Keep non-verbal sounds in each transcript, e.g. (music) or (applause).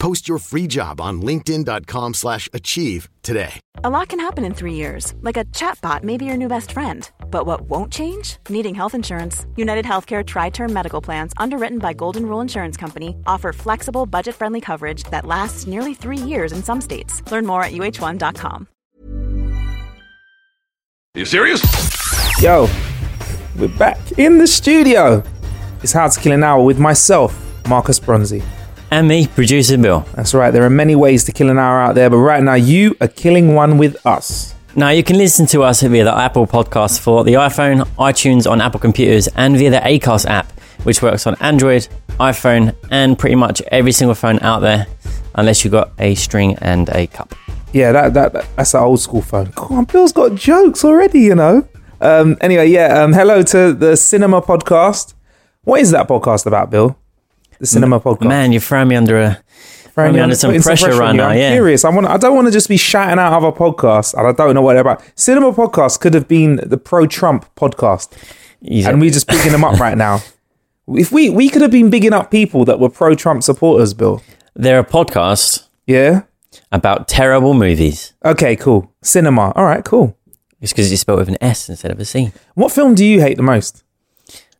Post your free job on linkedin.com/achieve slash achieve today. A lot can happen in three years, like a chatbot may be your new best friend. But what won't change? Needing health insurance. United Healthcare Tri Term Medical Plans, underwritten by Golden Rule Insurance Company, offer flexible, budget friendly coverage that lasts nearly three years in some states. Learn more at uh1.com. Are you serious? Yo, we're back in the studio. It's How to Kill an Hour with myself, Marcus Bronzy. And me, producer Bill. That's right, there are many ways to kill an hour out there, but right now you are killing one with us. Now you can listen to us via the Apple Podcast for the iPhone, iTunes on Apple computers, and via the Acast app, which works on Android, iPhone, and pretty much every single phone out there, unless you've got a string and a cup. Yeah, that, that, that- that's an old school phone. Come on, Bill's got jokes already, you know. Um, anyway, yeah, um, hello to the Cinema Podcast. What is that podcast about, Bill? The Cinema Podcast. Man, you're throwing me under a throwing me under some pressure, on right you. now. I'm Yeah, curious. I want. I don't want to just be shouting out other podcasts, and I don't know what they're about. Cinema Podcast could have been the pro-Trump podcast, Easy. and we're just picking them up right now. If we we could have been bigging up people that were pro-Trump supporters, Bill. they're a podcast Yeah. about terrible movies. Okay. Cool. Cinema. All right. Cool. It's because it's spelled with an S instead of a C. What film do you hate the most?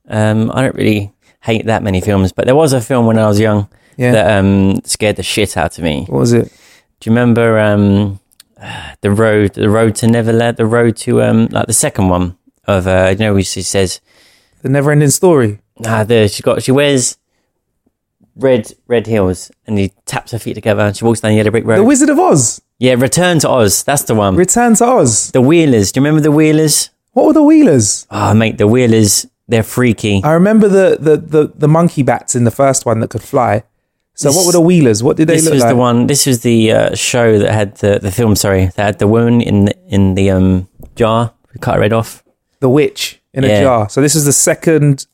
Um, I don't really hate that many films, but there was a film when I was young Yeah. that um, scared the shit out of me. What was it? Do you remember um, (sighs) the road, the road to Neverland, the road to um, like the second one of uh, you know, she says, The Never-Ending Story. ah, the she got she wears red red heels and he taps her feet together and she walks down the yellow brick road. The Wizard of Oz. yeah, Return to Oz. That's the one. Return to Oz. the Wheelers. Do you remember the Wheelers? What were the Wheelers? Oh, mate, the Wheelers. They're freaky. I remember the the the, the monkey bats in the first one that could fly. So This- what were the Wheelers? What did they look like? this was the one. This was the uh, show that had the the film. Sorry, that had the woman in the, in the um jar. We cut her head off. The witch in a jar. So this is the second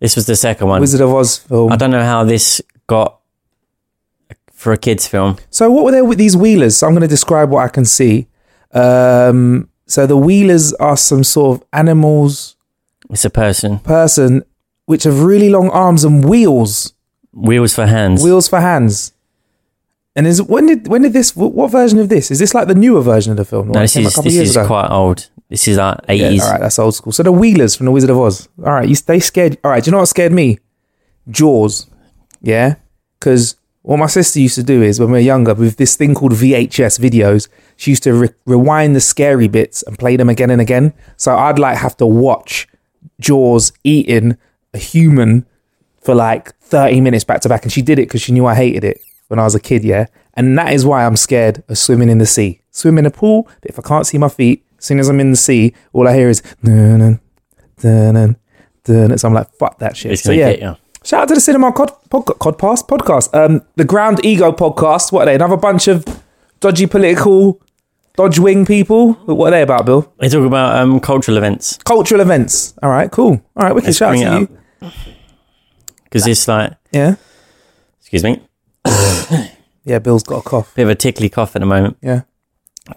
This was the second one. Wizard of Oz film. I don't know how this got for a kids film. So what were there with these Wheelers? So I'm going to describe what I can see. Um, so the Wheelers are some sort of animals, It's a person. person, which have really long arms and wheels, Wheels for hands. wheels for hands. And is when did when did this? What, version of this is this? Like the newer version of the film? no, this came out a is this is ago? quite old. This is like Yeah, eighties. all right, that's old school. So the Wheelers from the Wizard of Oz. All right, you they scared. All right, do you know what scared me? Jaws. Yeah, because what my sister used to do is when we were younger, with this thing called VHS videos, she used to re- rewind the scary bits and play them again and again. So I'd like have to watch Jaws eating a human for like 30 minutes back to back. And she did it because she knew I hated it when I was a kid, yeah? And that is why I'm scared of swimming in the sea. Swim in a pool, but if I can't see my feet, as soon as I'm in the sea, all I hear is dun dun dun dun. So I'm like, fuck that shit. It's So gonna yeah, shout out to the Cinema Cod, pod, Codcast podcast. Um, the Ground Ego podcast. What are they? Another bunch of dodgy political, dodge wing people. What are they about, Bill? They talk about um cultural events Cultural events. All right, cool. All right, we can Let's shout out bring to it you. because it's like, Yeah, excuse me, (coughs) yeah. Bill's got a cough. bit of a tickly cough at the moment. Yeah.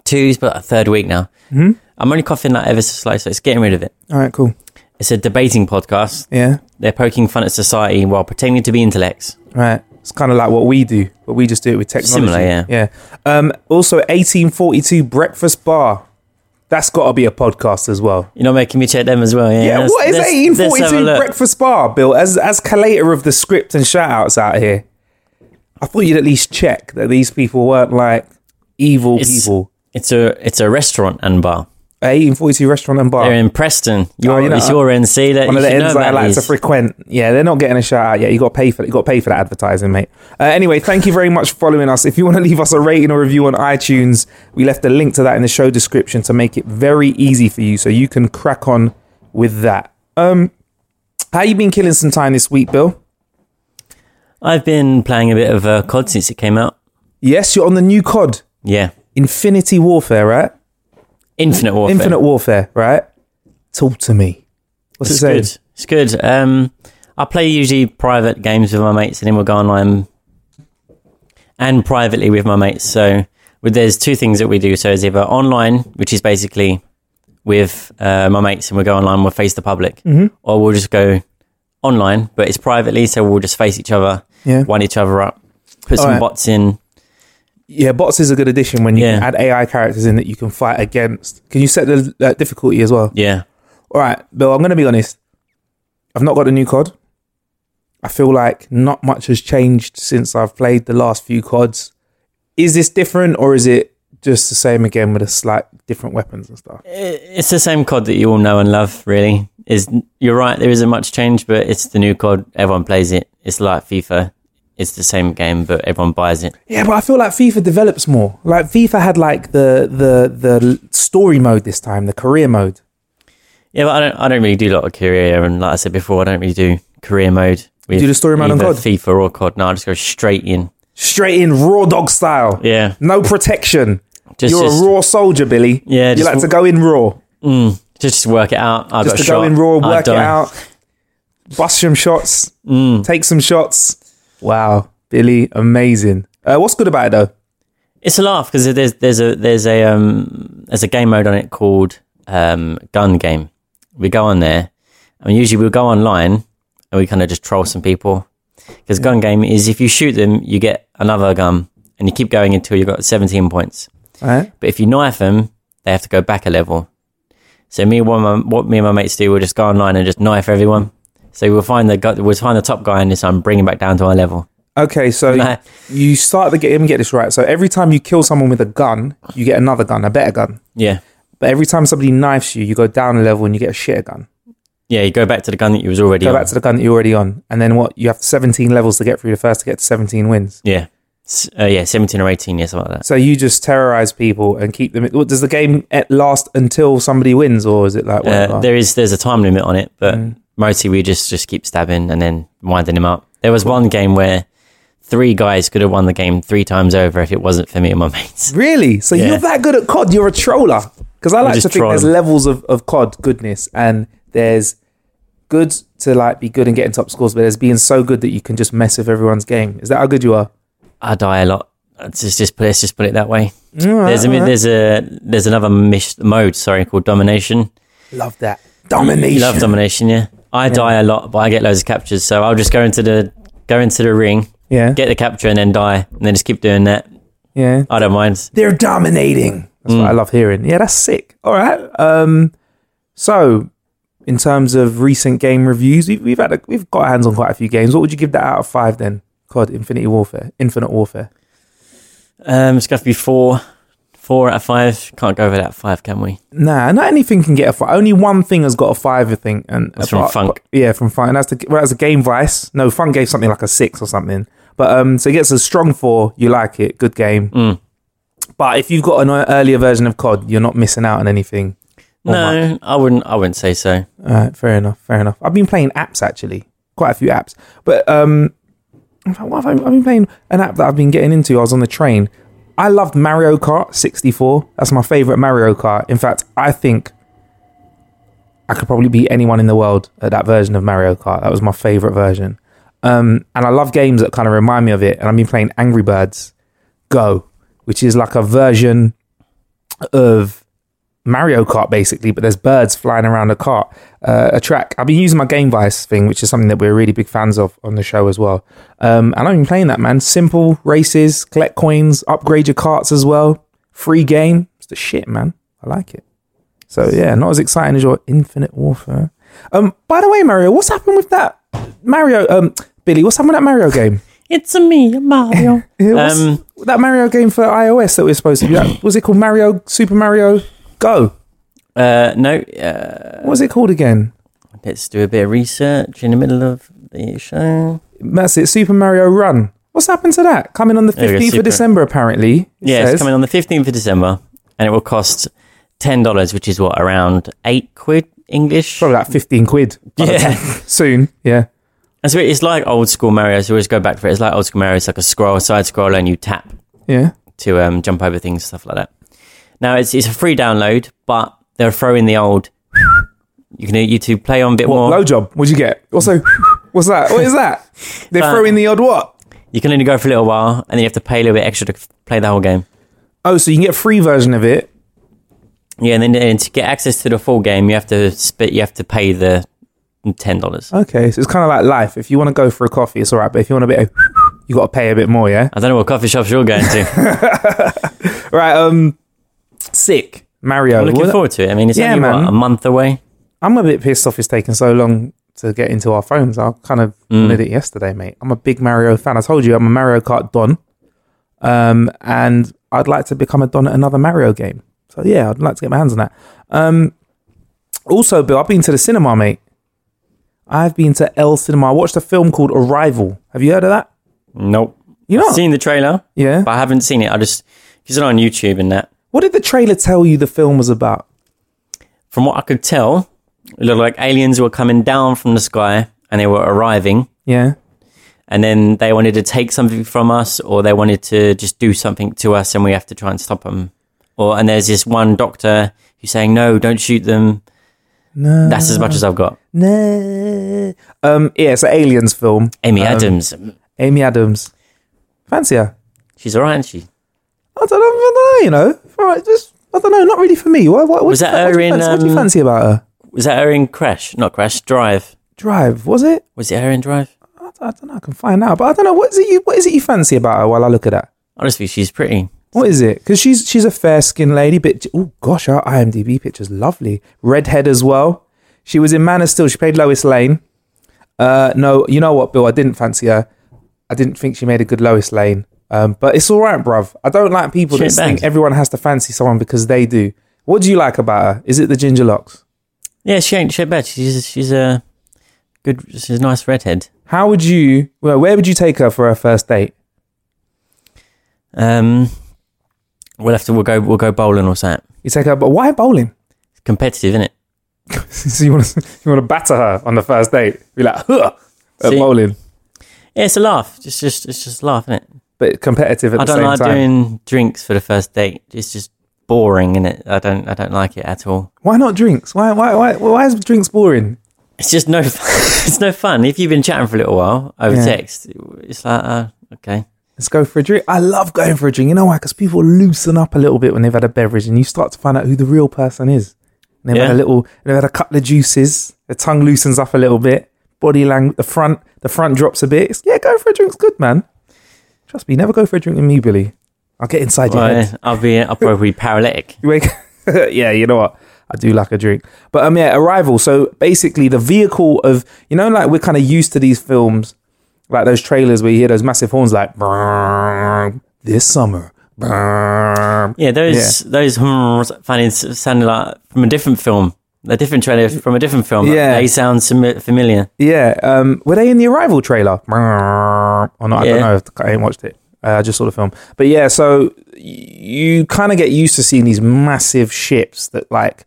Two's but a third week now. Mhm. I'm only coughing like ever so slightly, so it's getting rid of it. All right, cool. It's a debating podcast. Yeah. They're poking fun at society while pretending to be intellects. Right. It's kind of like what we do, but we just do it with technology. Similar, yeah. Yeah. Um, also, 1842 Breakfast Bar. That's got to be a podcast as well. You're not making me check them as well, yeah? Yeah, let's- what is let's- let's have a 1842. Breakfast Bar, Bill? As as collator of the script and shout outs out here, I thought you'd at least check that these people weren't like evil It's- people. It's a it's a restaurant and bar. 1842 Restaurant and Bar. They're in Preston. Your, Oh, you know, it's your NC. That One you of the ends that I like to frequent. Yeah, they're not getting a shout out yet. You got to pay for it. You got to pay for that advertising, mate. Uh, anyway, thank you very much for following us. If you want to (laughs) leave us a rating or review on iTunes, we left a link to that in the show description to make it very easy for you, so you can crack on with that. Um, how you been killing some time this week, Bill? I've been playing a bit of uh, COD since it came out. Yes, you're on the new COD. Yeah, Infinity Warfare, right? Infinite Warfare. Infinite Warfare, right? Talk to me. What's it's it saying? good. It's good. Um, I play usually private games with my mates, and then we'll go online and privately with my mates. So there's two things that we do. So it's either online, which is basically with uh, my mates, and we'll go online, we'll face the public, Mm-hmm. or we'll just go online, but it's privately, so we'll just face each other, Yeah. wind each other up, put some Alright. bots in. Yeah, bots is a good addition when you can Yeah. add AI characters in that you can fight against. Can you set the uh, difficulty as well? Yeah. All right, Bill, I'm going to be honest. I've not got a new COD. I feel like not much has changed since I've played the last few CODs. Is this different or is it just the same again with a slight different weapons and stuff? It's the same COD that you all know and love, really. Is You're right, there isn't much change, but it's the new COD. Everyone plays it. It's like FIFA. It's the same game, but everyone buys it. Yeah, but I feel like FIFA develops more. Like FIFA had like the the the story mode this time, the career mode. Yeah, but I don't. I don't really do a lot of career, and like I said before, I don't really do career mode. Do the story mode on COD? FIFA or COD. No, I just go straight in. Straight in raw dog style. Yeah, No protection. just You're just, a raw soldier, Billy. Yeah, You like to go in raw. mm, just work it out. I Just got to go in raw, work it out, bust some shots, Mm. take some shots. Wow, Billy, amazing. Uh, what's good about it though? It's a laugh because there's there's a there's a um there's a game mode on it called um gun game. We go on there, and usually we'll go online and we kind of just troll some people. Because gun game is if you shoot them, you get another gun, and you keep going until you've got 17 points. Right. But if you knife them, they have to go back a level. So me, and one my, what me and my mates do, we'll just go online and just knife everyone. So we'll find the gu- we'll find the top guy and this time bring him back down to our level. Okay, so (laughs) you start the game. Let me get this right. So every time you kill someone with a gun, you get another gun, a better gun. Yeah, But every time somebody knifes you, you go down a level and you get a shitter gun. yeah. You go back to the gun that you was already Go on. back to the gun that you're already on, and then what? You have 17 levels to get through the first to get to 17 wins. Yeah. Uh, yeah, 17 or 18, yeah, something like that. So you just terrorize people and keep them. What, does the game at- last until somebody wins, or is it like? Uh, there is there's a time limit on it, but Mm. Mostly we just just keep stabbing and then winding him up. There was one game where three guys could have won the game three times over if it wasn't for me and my (laughs) mates. Really? So Yeah. you're that good at COD? You're a troller? Because I like to think troll there's levels of, of COD goodness, and there's good to like be good and getting top scores, but there's being so good that you can just mess with everyone's game. Is that how good you are? I die a lot. Let's just, just put let's just put it that way. Right, There's a right. there's a there's another mish, mode sorry called domination. love that domination. Love domination, yeah. I die a lot, but I get loads of captures. So I'll just go into the go into the ring, Yeah, get the capture, and then die, and then just keep doing that. yeah. I don't mind. They're dominating. That's Mm. what I love hearing. Yeah, that's sick. All right. Um, so in terms of recent game reviews, we've, we've had a, we've got hands on quite a few games. What would you give that out of five then? COD Infinity Warfare, Infinite Warfare. Um, it's got to be four, four out of five. Can't go over that five, can we? Nah, not anything can get a five. Only one thing has got a five, I think. And That's from Funk. Yeah, from Funk. And that's the well, that's a Gamevice. No, Funk gave something like a six or something. But um, so it gets a strong four. You like it? Good game. Mm. But if you've got an earlier version of COD, you're not missing out on anything. or much. No, I wouldn't. I wouldn't say so. All right, fair enough, fair enough. I've been playing apps actually, quite a few apps. But um, what have I, I've been playing an app that I've been getting into. I was on the train. I loved Mario Kart 64. That's my favorite Mario Kart. In fact, I think I could probably beat anyone in the world at that version of Mario Kart. That was my favorite version. Um, and I love games that kind of remind me of it. And I've been playing Angry Birds Go, which is like a version of Mario Kart basically, but there's birds flying around a cart, uh, a track. I've been using my Gamevice thing, which is something that we're really big fans of on the show as well. Um, and I've been playing that, man. Simple races, collect coins, upgrade your carts as well. Free game. It's the shit, man. I like it. So yeah, not as exciting as your Infinite Warfare. Um, by the way, Mario, what's happened with that Mario? Um, Billy, what's happened with that Mario game? (laughs) It's a me, Mario. (laughs) Um, that Mario game for iOS that we are supposed to be. That, was it called Mario Super Mario Go? uh, no. Uh, What was it called again? let's do a bit of research in the middle of the show. That's it, Super Mario Run. What's happened to that? Coming on the There we go, 15th of Super- December, apparently. it Yeah, says. it's coming on the fifteenth of December, and it will cost ten dollars, which is what around eight quid English. Probably like 15 quid. by the Yeah. time- (laughs) Soon, yeah. And so it's like old school Mario. So we always go back for it. It's like old school Mario. It's like a scroll, side scroller, and you tap Yeah. to um, jump over things, stuff like that. Now it's it's a free download, but they're throwing the old. You can you to play on a bit What more. blowjob? What'd you get? Also, what's that? What is that? (laughs) They're Uh, throwing the odd what? You can only go for a little while, and then you have to pay a little bit extra to play the whole game. Oh, so you can get a free version of it. Yeah, and then and to get access to the full game, you have to spit. You have to pay the ten dollars. Okay, so it's kind of like life. If you want to go for a coffee, it's all right. But if you want a bit, of, you got to pay a bit more. Yeah. I don't know what coffee shops you're going to. (laughs) Right. Um. Sick. Mario. I'm looking forward to it. I mean, it's Yeah, only what, a month away. I'm a bit pissed off it's taking so long to get into our phones. I kind of Mm. wanted it yesterday, mate. I'm a big Mario fan. I told you I'm a Mario Kart Don. Um, and I'd like to become a Don at another Mario game. So yeah, I'd like to get my hands on that. Um, also, Bill, I've been to the cinema, mate. I've been to El Cinema. I watched a film called Arrival. Have you heard of that? Nope. You know? I've seen the trailer, yeah. but I haven't seen it. I just because it's on YouTube and that. What did the trailer tell you the film was about? From what I could tell, it looked like aliens were coming down from the sky and they were arriving. Yeah. and then they wanted to take something from us or they wanted to just do something to us and we have to try and stop them or and there's this one doctor who's saying no don't shoot them No. that's as much as i've got No. Um. Yeah. It's an aliens film. amy Um, adams Amy Adams. Fancy her? she's all right isn't she I don't know. I don't know. You know. All right. Just. I don't know. Not really for me. What? What? Was that her in, fancy- What do you um, fancy about her? was that her in crash not crash drive Drive. Was it? was it her in drive I, I don't know. I can find out. But I don't know. What is it? You. What is it you fancy about her? While I look at that. honestly she's pretty What is it? Because she's she's a fair skinned lady, but oh gosh, her IMDb picture's lovely. Redhead as well. She was in Man of Steel. She played Lois Lane. Uh, no, you know what, Bill? I didn't fancy her. I didn't think she made a good Lois Lane. Um, but it's all right, bruv. I don't like people that think everyone has to fancy someone because they do. What do you like about her? Is it the ginger locks? yeah she ain't she ain't bad she's she's a good she's a nice redhead How would you? Well, where would you take her for her first date? um we'll have to we'll go we'll go bowling or something You take her, but why bowling? it's competitive isn't it (laughs) so you want to you want to batter her on the first date? Be like, huh, at See? bowling, yeah it's a laugh just just it's just a laugh isn't it but competitive at I the don't same like time. doing drinks for the first date. It's just boring, and it. I don't. I don't like it at all. Why not drinks? Why why why why is drinks boring? It's just no. Fun. (laughs) it's no fun. If you've been chatting for a little while over Yeah. text, it's like, uh, okay, Let's go for a drink. I love going for a drink. You know why? Because people loosen up a little bit when they've had a beverage, and you start to find out who the real person is. And they've had a little, they've had a couple of juices. The tongue loosens up a little bit. Body language, the front, the front drops a bit. It's, yeah, go for a drink's good, man. Trust me, never go for a drink with me, Billy. I'll get inside your head. I'll be. I'll probably be paralytic. (laughs) (laughs) Yeah, you know what? I do like a drink. But um, yeah, Arrival. So basically, the vehicle of you know, like we're kind of used to these films, like those trailers where you hear those massive horns, like this summer. Yeah, those those hums sounded sounded like from a different film. A different trailer from a different film. Yeah. they sound familiar. Yeah. Um, were they in the Arrival trailer? Or not? I don't know. I ain't watched it. Uh, I just saw the film. But yeah, so y- you kind of get used to seeing these massive ships that like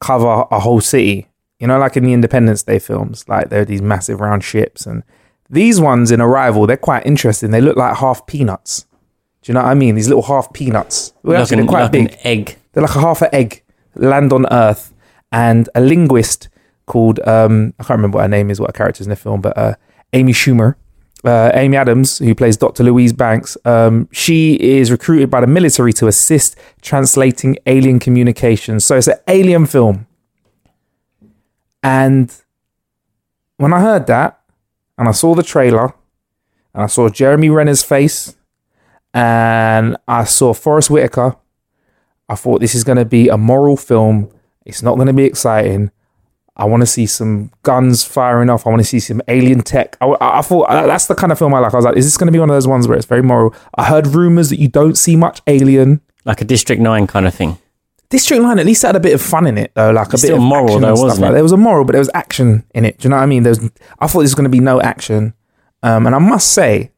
cover a whole city. You know, like in the Independence Day films, like they're these massive round ships, and these ones in Arrival, they're quite interesting. They look like half peanuts. Do you know what I mean? These little half peanuts. Well, like actually, they're quite like big. an egg. They're like a half an egg land on Earth, and a linguist called um, I can't remember what her name is, what her character is in the film, but uh, Amy Schumer, uh, Amy Adams, who plays Dr. Louise Banks. Um, she is recruited by the military to assist translating alien communications. So it's an alien film, and when I heard that, and I saw the trailer, and I saw Jeremy Renner's face, and I saw Forest Whitaker. I thought this is going to be a moral film. It's not going to be exciting. I want to see some guns firing off. I want to see some alien tech. I, I- I thought uh, that's the kind of film I like. I was like, is this going to be one of those ones where it's very moral? I heard rumors that you don't see much alien. like a District Nine kind of thing. District Nine at least had a bit of fun in it though, like a bit still of moral though, wasn't like it? There was a moral, but there was action in it. Do you know what I mean? There was. I thought there was going to be no action, um, and I must say,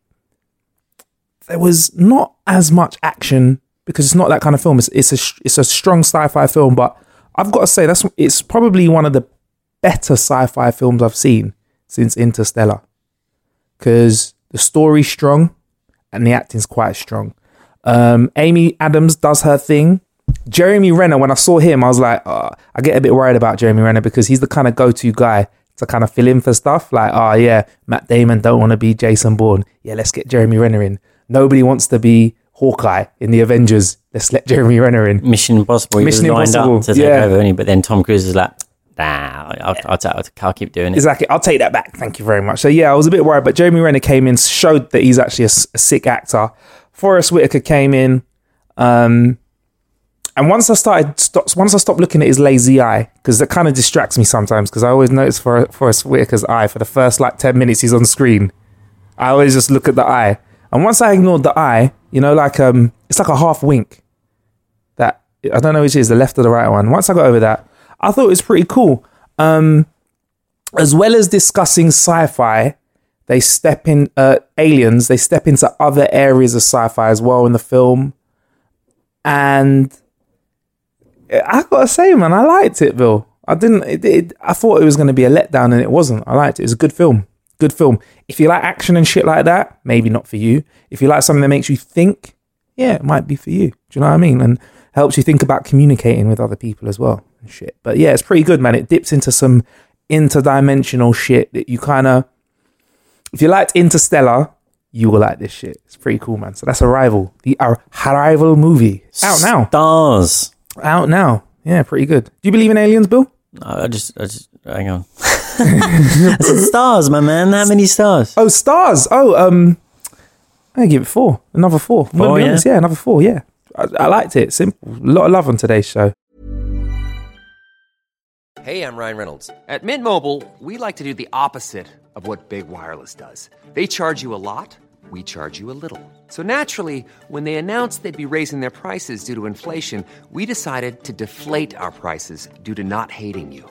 there was not as much action because it's not that kind of film. It's it's a it's a strong sci-fi film, but I've got to say that's it's probably one of the better sci-fi films I've seen since Interstellar because the story's strong and the acting's quite strong. Um, Amy Adams does her thing. Jeremy Renner, when I saw him, I was like, oh, I get a bit worried about Jeremy Renner because he's the kind of go-to guy to kind of fill in for stuff. Like, oh yeah, Matt Damon don't want to be Jason Bourne. Yeah, let's get Jeremy Renner in. Nobody wants to be Hawkeye in the Avengers. Let's let Jeremy Renner in. Mission Impossible. He Mission Impossible, up to take yeah. over, only, but then Tom Cruise is like, nah, I'll, I'll, I'll, I'll keep doing it. Exactly. I'll take that back. Thank you very much. So yeah, I was a bit worried, but Jeremy Renner came in, showed that he's actually a sick actor. Forest Whitaker came in, um, and once I started, stop, once I stopped looking at his lazy eye, because that kind of distracts me sometimes, because I always notice for Forest Whitaker's eye for the first like ten minutes he's on screen. I always just look at the eye, and once I ignored the eye, you know, like um, it's like a half wink. That I don't know which is the left or the right one. Once I got over that, I thought it was pretty cool. Um, as well as discussing sci-fi, they step in uh, aliens. They step into other areas of sci-fi as well in the film, and I gotta say, man, I liked it, Bill. I didn't. It, it, I thought it was going to be a letdown, and it wasn't. I liked it. It's a good film. Good film. If you like action and shit like that, maybe not for you. If you like something that makes you think, yeah, it might be for you. Do you know what I mean? And helps you think about communicating with other people as well and shit. But yeah, it's pretty good, man. It dips into some interdimensional shit that you kind of. If you liked Interstellar, you will like this shit. It's pretty cool, man. So that's Arrival, the Ar- Arrival movie, out now. Stars. Out now. Yeah, pretty good. Do you believe in aliens, Bill? I I just, I just, hang on. (laughs) I said stars, my man. How many stars? Oh, stars. Oh, um, I give it four. Another four. I'm Four, be yeah? honest, yeah, another four. Yeah, I, I liked it. Simple. A lot of love on today's show. Hey, I'm Ryan Reynolds. At Mint Mobile, we like to do the opposite of what Big Wireless does. They charge you a lot, we charge you a little. So naturally, when they announced they'd be raising their prices due to inflation, we decided to deflate our prices due to not hating you.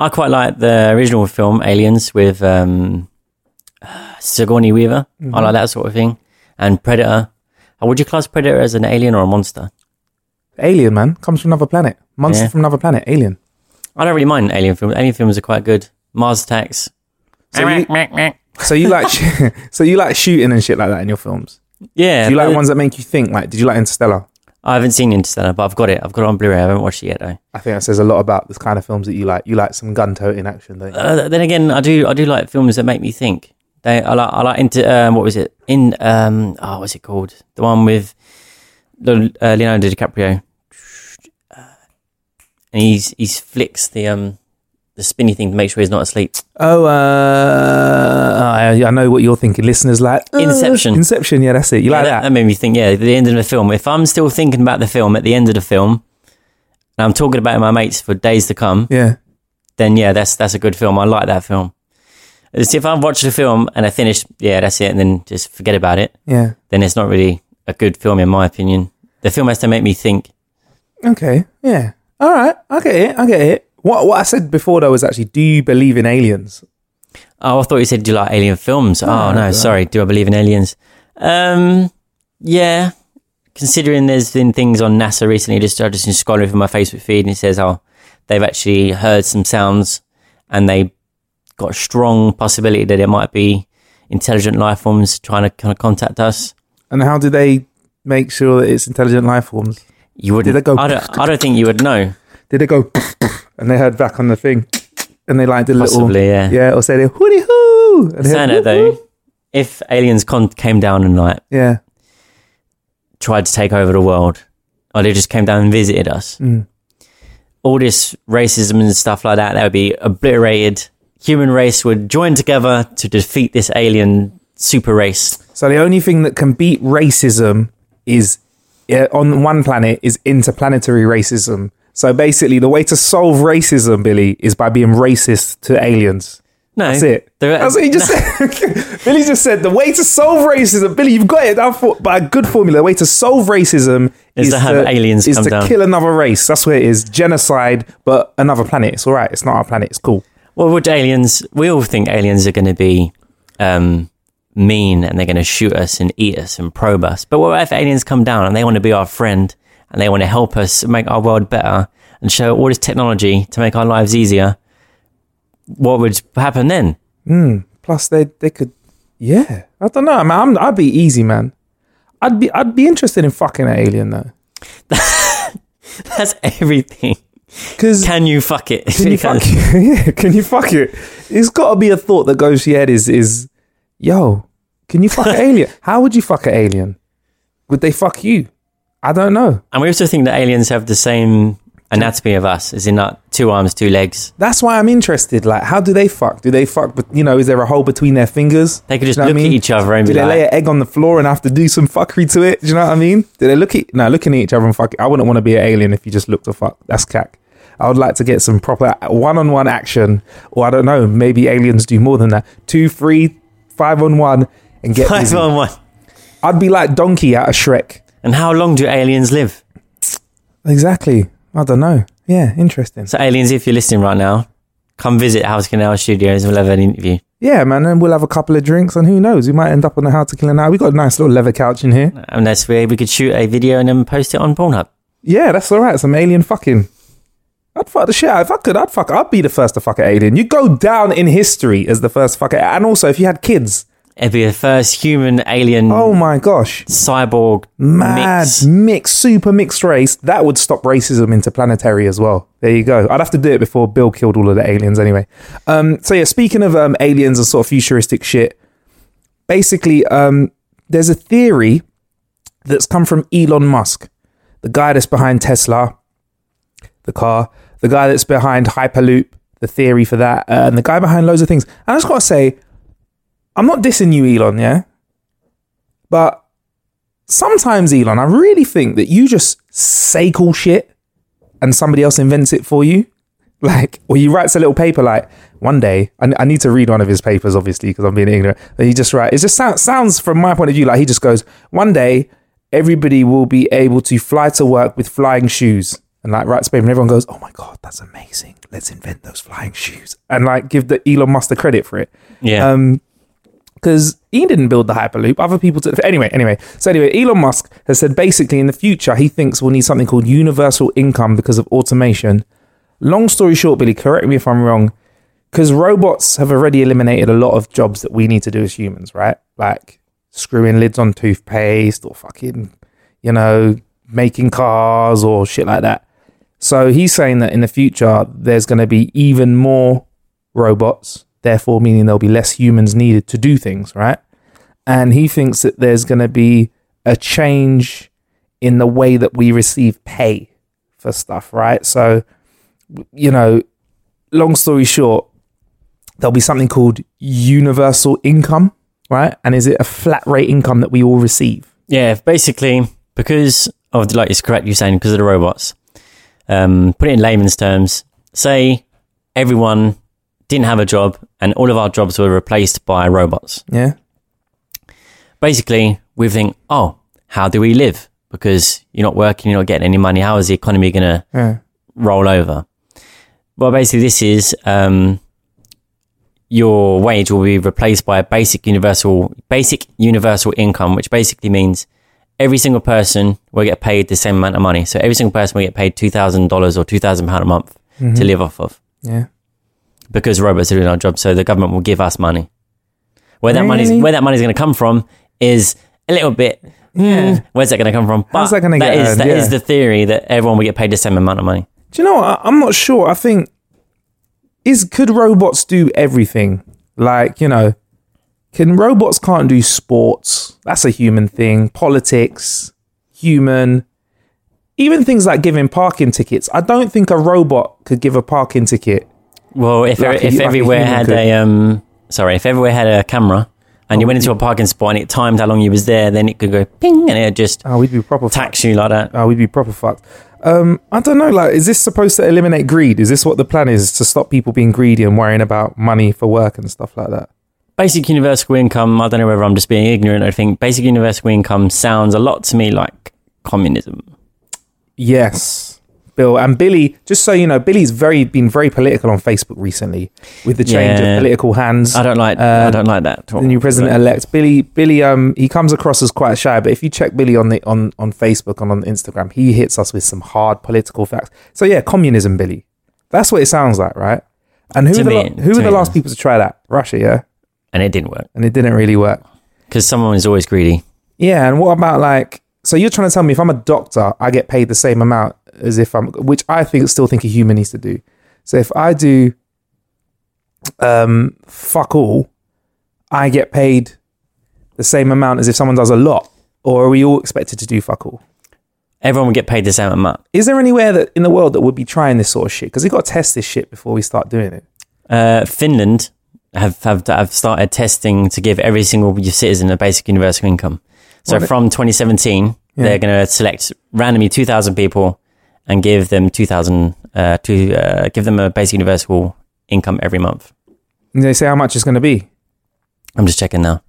I quite like the original film Aliens with um, Sigourney Weaver. Mm-hmm. I like that sort of thing. And Predator. Uh, Would you class Predator as an alien or a monster? Alien man comes from another planet. Monster Yeah. from another planet. Alien. I don't really mind alien films. Alien films are quite good. Mars Attacks. So you, so you like (laughs) so you like shooting and shit like that in your films. Yeah. Do you like but ones that make you think? Like, did you like Interstellar? I haven't seen Interstellar, but I've got it. I've got it on Blu-ray. I haven't watched it yet though. I think that says a lot about this kind of films that you like. You like some gun-toting action, don't you? Uh, then again, I do. I do like films that make me think. They, I like. I like into um, what was it? In um, oh, what's it called? The one with uh, Leonardo DiCaprio. Uh, and he's he's flicks the um the spinny thing to make sure he's not asleep. Oh, uh, I, I know what you're thinking. Listeners like uh, Inception. Inception, yeah, that's it. You Yeah, like that, that? that made me think. Yeah, the end of the film. If I'm still thinking about the film at the end of the film, and I'm talking about my mates for days to come, yeah. then yeah, that's that's a good film. I like that film. It's if I watch the film and I finish, yeah, that's it, and then just forget about it, Yeah. then it's not really a good film in my opinion. The film has to make me think. Okay. Yeah. All right. I get it. I get it. What what I said before though was actually, do you believe in aliens? Oh, I thought you said do you like alien films? Oh no, sorry. Do I believe in aliens? Um, yeah. Considering there's been things on NASA recently, just I just been scrolling through my Facebook feed and it says, oh, they've actually heard some sounds and they got a strong possibility that it might be intelligent life forms trying to kind of contact us. And how do they make sure that it's intelligent life forms? You wouldn't. I don't. I don't think you would know. Did they go and they heard back on the thing and they like did a little yeah. yeah or say they hooty hoo and Saying it though, if aliens con- came down and like yeah tried to take over the world, or they just came down and visited us, Mm. all this racism and stuff like that, that would be obliterated. Human race would join together to defeat this alien super race. so the only thing that can beat racism is yeah, on one planet is interplanetary racism so basically the way to solve racism billy is by being racist to aliens. No, that's it. That's what he just said. (laughs) Billy just said the way to solve racism billy you've got it. Down for, by a good formula. The way to solve racism Is to have aliens is to down. kill another race. That's what it is. Genocide but another planet. It's all right. It's not our planet. It's cool. Well, would aliens? We all think aliens are going to be um, mean and they're going to shoot us and eat us and probe us. But what if aliens come down and they want to be our friend and they want to help us make our world better and show all this technology to make our lives easier? What would happen then? Hmm, plus, they they could, yeah. I don't know, man. I'm, I'd be easy, man. I'd be I'd be interested in fucking an alien though, (laughs) That's everything. because Can you fuck it? can you fuck? (laughs) (laughs) yeah, can you fuck it? It's got to be a thought that goes to your head. Is is, yo, can you fuck an alien? How would you fuck an alien? Would they fuck you? I don't know. And we also think that aliens have the same anatomy of us, is in like two arms, two legs. That's why I'm interested. Like, how do they fuck? Do they fuck? But you know, is there a hole between their fingers? They could just you know look I at mean? each other and Do be they lay an egg on the floor and have to do some fuckery to it? Do you know what I mean? Do they look at no looking at each other and fuck? I wouldn't want to be an alien if you just looked to fuck. That's cack. I would like to get some proper one-on-one action, or I don't know, maybe aliens do more than that. Two, three, five on one, and get five busy. on one. I'd be like Donkey out of Shrek. And how long do aliens live? Exactly. I don't know. Yeah, interesting. So, aliens, if you're listening right now, come visit House Canal Studios and we'll have an interview. Yeah, man, and we'll have a couple of drinks, and who knows, we might end up on the How to Kill an Hour. We got a nice little leather couch in here. And that's where we could shoot a video and then post it on Pornhub. Yeah, that's all right. Some alien fucking. I'd fuck the shit out. If I could, I'd fuck. I'd be the first to fuck an alien. You go down in history as the first fucker. And also, if you had kids, It'd be the first human alien oh my gosh, cyborg mad mix. mix, super mixed race. That would stop racism interplanetary as well. There you go. I'd have to do it before Bill killed all of the aliens anyway. Um, so yeah, speaking of um, aliens and sort of futuristic shit, basically, um, there's a theory that's come from Elon Musk, the guy that's behind Tesla, the car, the guy that's behind Hyperloop, the theory for that, uh, and the guy behind loads of things. And I just gotta say, I'm not dissing you, Elon, yeah, but sometimes, Elon, I really think that you just say cool shit and somebody else invents it for you. (laughs) Like, or he writes a little paper like, one day, I, I need to read one of his papers, obviously, because I'm being ignorant. But he just writes, it just sounds, sounds from my point of view, like he just goes, one day, everybody will be able to fly to work with flying shoes. And like writes a paper, and everyone goes, oh my God, that's amazing. Let's invent those flying shoes. And like give the Elon Musk the credit for it Yeah. um because he didn't build the hyperloop. Other people did anyway anyway. So anyway elon musk has said basically in the future he thinks we'll need something called universal income because of automation. Long story short billy correct me if i'm wrong because robots have already eliminated a lot of jobs that we need to do as humans right? Like screwing lids on toothpaste or fucking you know making cars or shit like that. So he's saying that in the future there's going to be even more robots, therefore meaning there'll be less humans needed to do things, right? And he thinks that there's going to be a change in the way that we receive pay for stuff, right? So, you know, long story short, there'll be something called universal income, right? And is it a flat rate income that we all receive? Yeah, basically, because of like it's correct you're saying, because of the robots. Um, put it in layman's terms, say everyone didn't have a job and all of our jobs were replaced by robots. Yeah. Basically, we think, oh, how do we live? Because you're not working, you're not getting any money. How is the economy going to Yeah. roll over? Well, basically, this is um, your wage will be replaced by a basic universal basic universal income, which basically means every single person will get paid the same amount of money. So every single person will get paid two thousand dollars or two thousand pound a month to live off of. Yeah. Because robots are doing our job. So the government will give us money. Where that Really? money's where that money's going to come from is a little bit. Yeah. hmm, where's that going to come from? How's that gonna that get is- earned? that is Yeah. the theory that everyone will get paid the same amount of money. Do you know what? I, I'm not sure. I think is could robots do everything? Like you know, can robots can't do sports? That's a human thing. Politics, human. Even things like giving parking tickets. I don't think a robot could give a parking ticket. Well, if Like if everywhere had could. a um, sorry, if everywhere had a camera and you went into a parking spot and it timed how long you was there, then it could go ping and it just Oh, we'd be proper. tax you like that. Oh, we'd be proper fucked. Um, I don't know. Like, is this supposed to eliminate greed? Is this what the plan is to stop people being greedy and worrying about money for work and stuff like that? Basic universal income. I don't know whether I'm just being ignorant. I think basic universal income sounds a lot to me like communism. Yes, Bill and Billy. Just so you know, Billy's very been very political on Facebook recently with the change Yeah. of political hands. I don't like. I Um, don't like that. at the new president elect Billy. Billy, um, he comes across as quite shy, but if you check Billy on the on on Facebook and on Instagram, he hits us with some hard political facts. So yeah, communism, Billy. That's what it sounds like, right? And who To were the, me- who were the last people to try that? Russia, yeah, and it didn't work and it didn't really work. because someone is always greedy. Yeah, and what about like? So you're trying to tell me if I'm a doctor, I get paid the same amount as if I'm, which I think still think a human needs to do. So if I do, um, fuck all, I get paid the same amount as if someone does a lot, or are we all expected to do fuck all? Everyone would get paid the same amount. Is there anywhere that in the world that would be trying this sort of shit? Because we got to test this shit before we start doing it. Uh, Finland have, have have started testing to give every single citizen a basic universal income. So What- from 2017, Yeah. they're going to select randomly 2,000 people and give them 2,000 uh, to uh, give them a basic universal income every month. And they say how much it's going to be. I'm just checking now.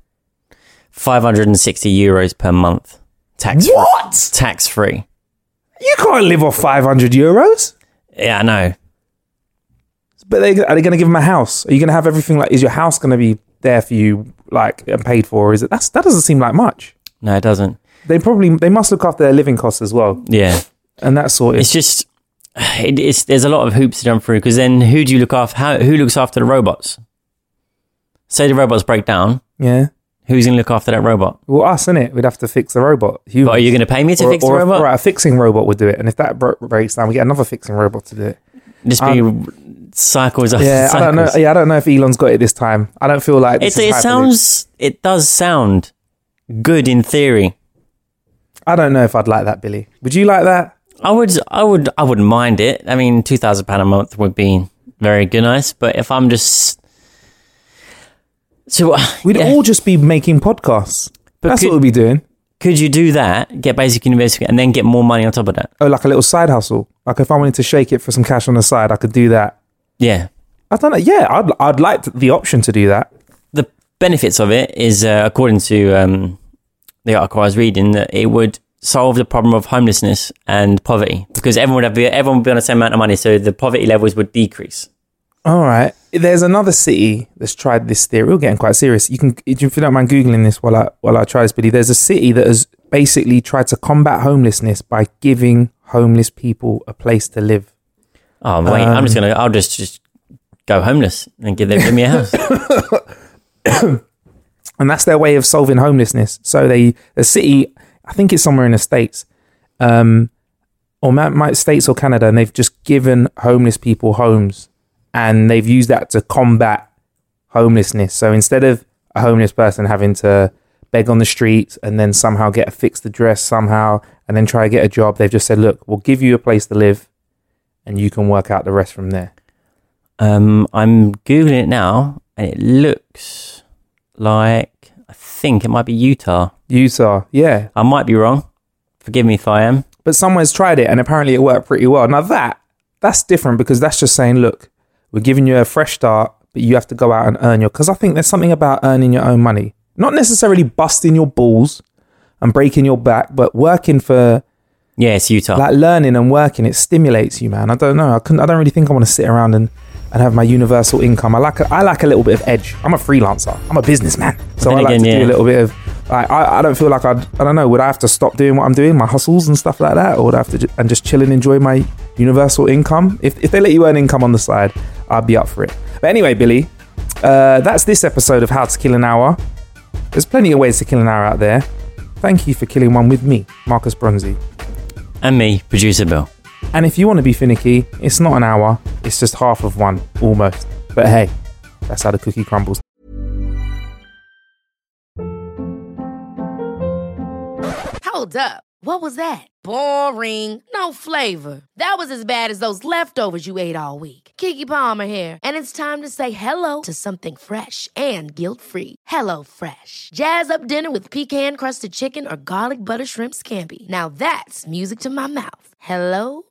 560 euros per month, tax What? tax free. You can't live off 500 euros. Yeah, I know. But they, are they going to give them a house? Are you going to have everything like? Is your house going to be there for you, like and paid for? Or is it that's that doesn't seem like much. No, it doesn't. They probably they must look after their living costs as well, Yeah. And that's sorted. It's just it, it's there's a lot of hoops to jump through because then who do you look after? How who looks after the robots? Say the robots break down, yeah. who's going to look after that robot? Well, us it, we'd have to fix the robot. Humans. But are you going to pay me to or, fix or the a- robot? Right, a fixing robot would do it, and if that bro- breaks down, we get another fixing robot to do it. Just be cycles Um, Yeah, I don't know. Yeah, I don't know if Elon's got it this time. I don't feel like this It, is it hyperloop. sounds it does sound good in theory. I don't know if I'd like that, Billy. Would you like that? I would I would I wouldn't mind it. I mean, two thousand pound a month would be very good, nice. But if I'm just so We'd yeah. all just be making podcasts. But That's could- what we'd be doing. could you do that? Get basic university and then get more money on top of that. Oh, like a little side hustle. Like if I wanted to shake it for some cash on the side, I could do that. Yeah, I don't know. Yeah, I'd I'd like the option to do that. the benefits of it is, uh, according to um, the article I was reading, that it would solve the problem of homelessness and poverty because everyone would have be, everyone would be on the same amount of money, so the poverty levels would decrease. All right. There's another city that's tried this theory. We're getting quite serious. You can, if you don't mind googling this while I while I try this, Billy. There's a city that has basically tried to combat homelessness by giving homeless people a place to live. Oh wait, I'm Um, just gonna, I'll just just go homeless and give them give me a house. (coughs) (coughs) and that's their way of solving homelessness. So they, the city, I think it's somewhere in the states, um, or might, states or Canada, and they've just given homeless people homes, and they've used that to combat homelessness. So instead of a homeless person having to beg on the street and then somehow get a fixed address somehow, and then try to get a job, they've just said, "Look, we'll give you a place to live, and you can work out the rest from there." Um, I'm googling it now, and it looks like think it might be Utah. Utah, yeah, I might be wrong. Forgive me if I am. but someone's tried it and apparently it worked pretty well. Now that that's different because that's just saying, look, we're giving you a fresh start, but you have to go out and earn your. Because I think there's something about earning your own money, not necessarily busting your balls and breaking your back, but working for Yeah, it's Utah. like learning and working. It stimulates you, man. I don't know. I couldn't. I don't really think I want to sit around and. And have my universal income. I like a, I like a little bit of edge. I'm a freelancer. I'm a businessman, so I like again, to do a little bit of. Like, I I don't feel like I'd. I don't know. Would I have to stop doing what I'm doing, my hustles and stuff like that, or would I have to ju- and just chill and enjoy my universal income? If if they let you earn income on the side, I'd be up for it. But anyway, Billy, uh, that's this episode of How to Kill an Hour. There's plenty of ways to kill an hour out there. Thank you for killing one with me, Marcus Bronzy. And me, producer Bill. And if you want to be finicky, it's not an hour, it's just half of one, almost. But hey, that's how the cookie crumbles. Hold up. What was that? Boring. No flavor. That was as bad as those leftovers you ate all week. Keke Palmer here, and it's time to say hello to something fresh and guilt-free. Hello Fresh. Jazz up dinner with pecan-crusted chicken or garlic butter shrimp scampi. Now that's music to my mouth. Hello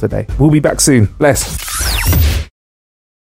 Today. We'll be back soon. Bless.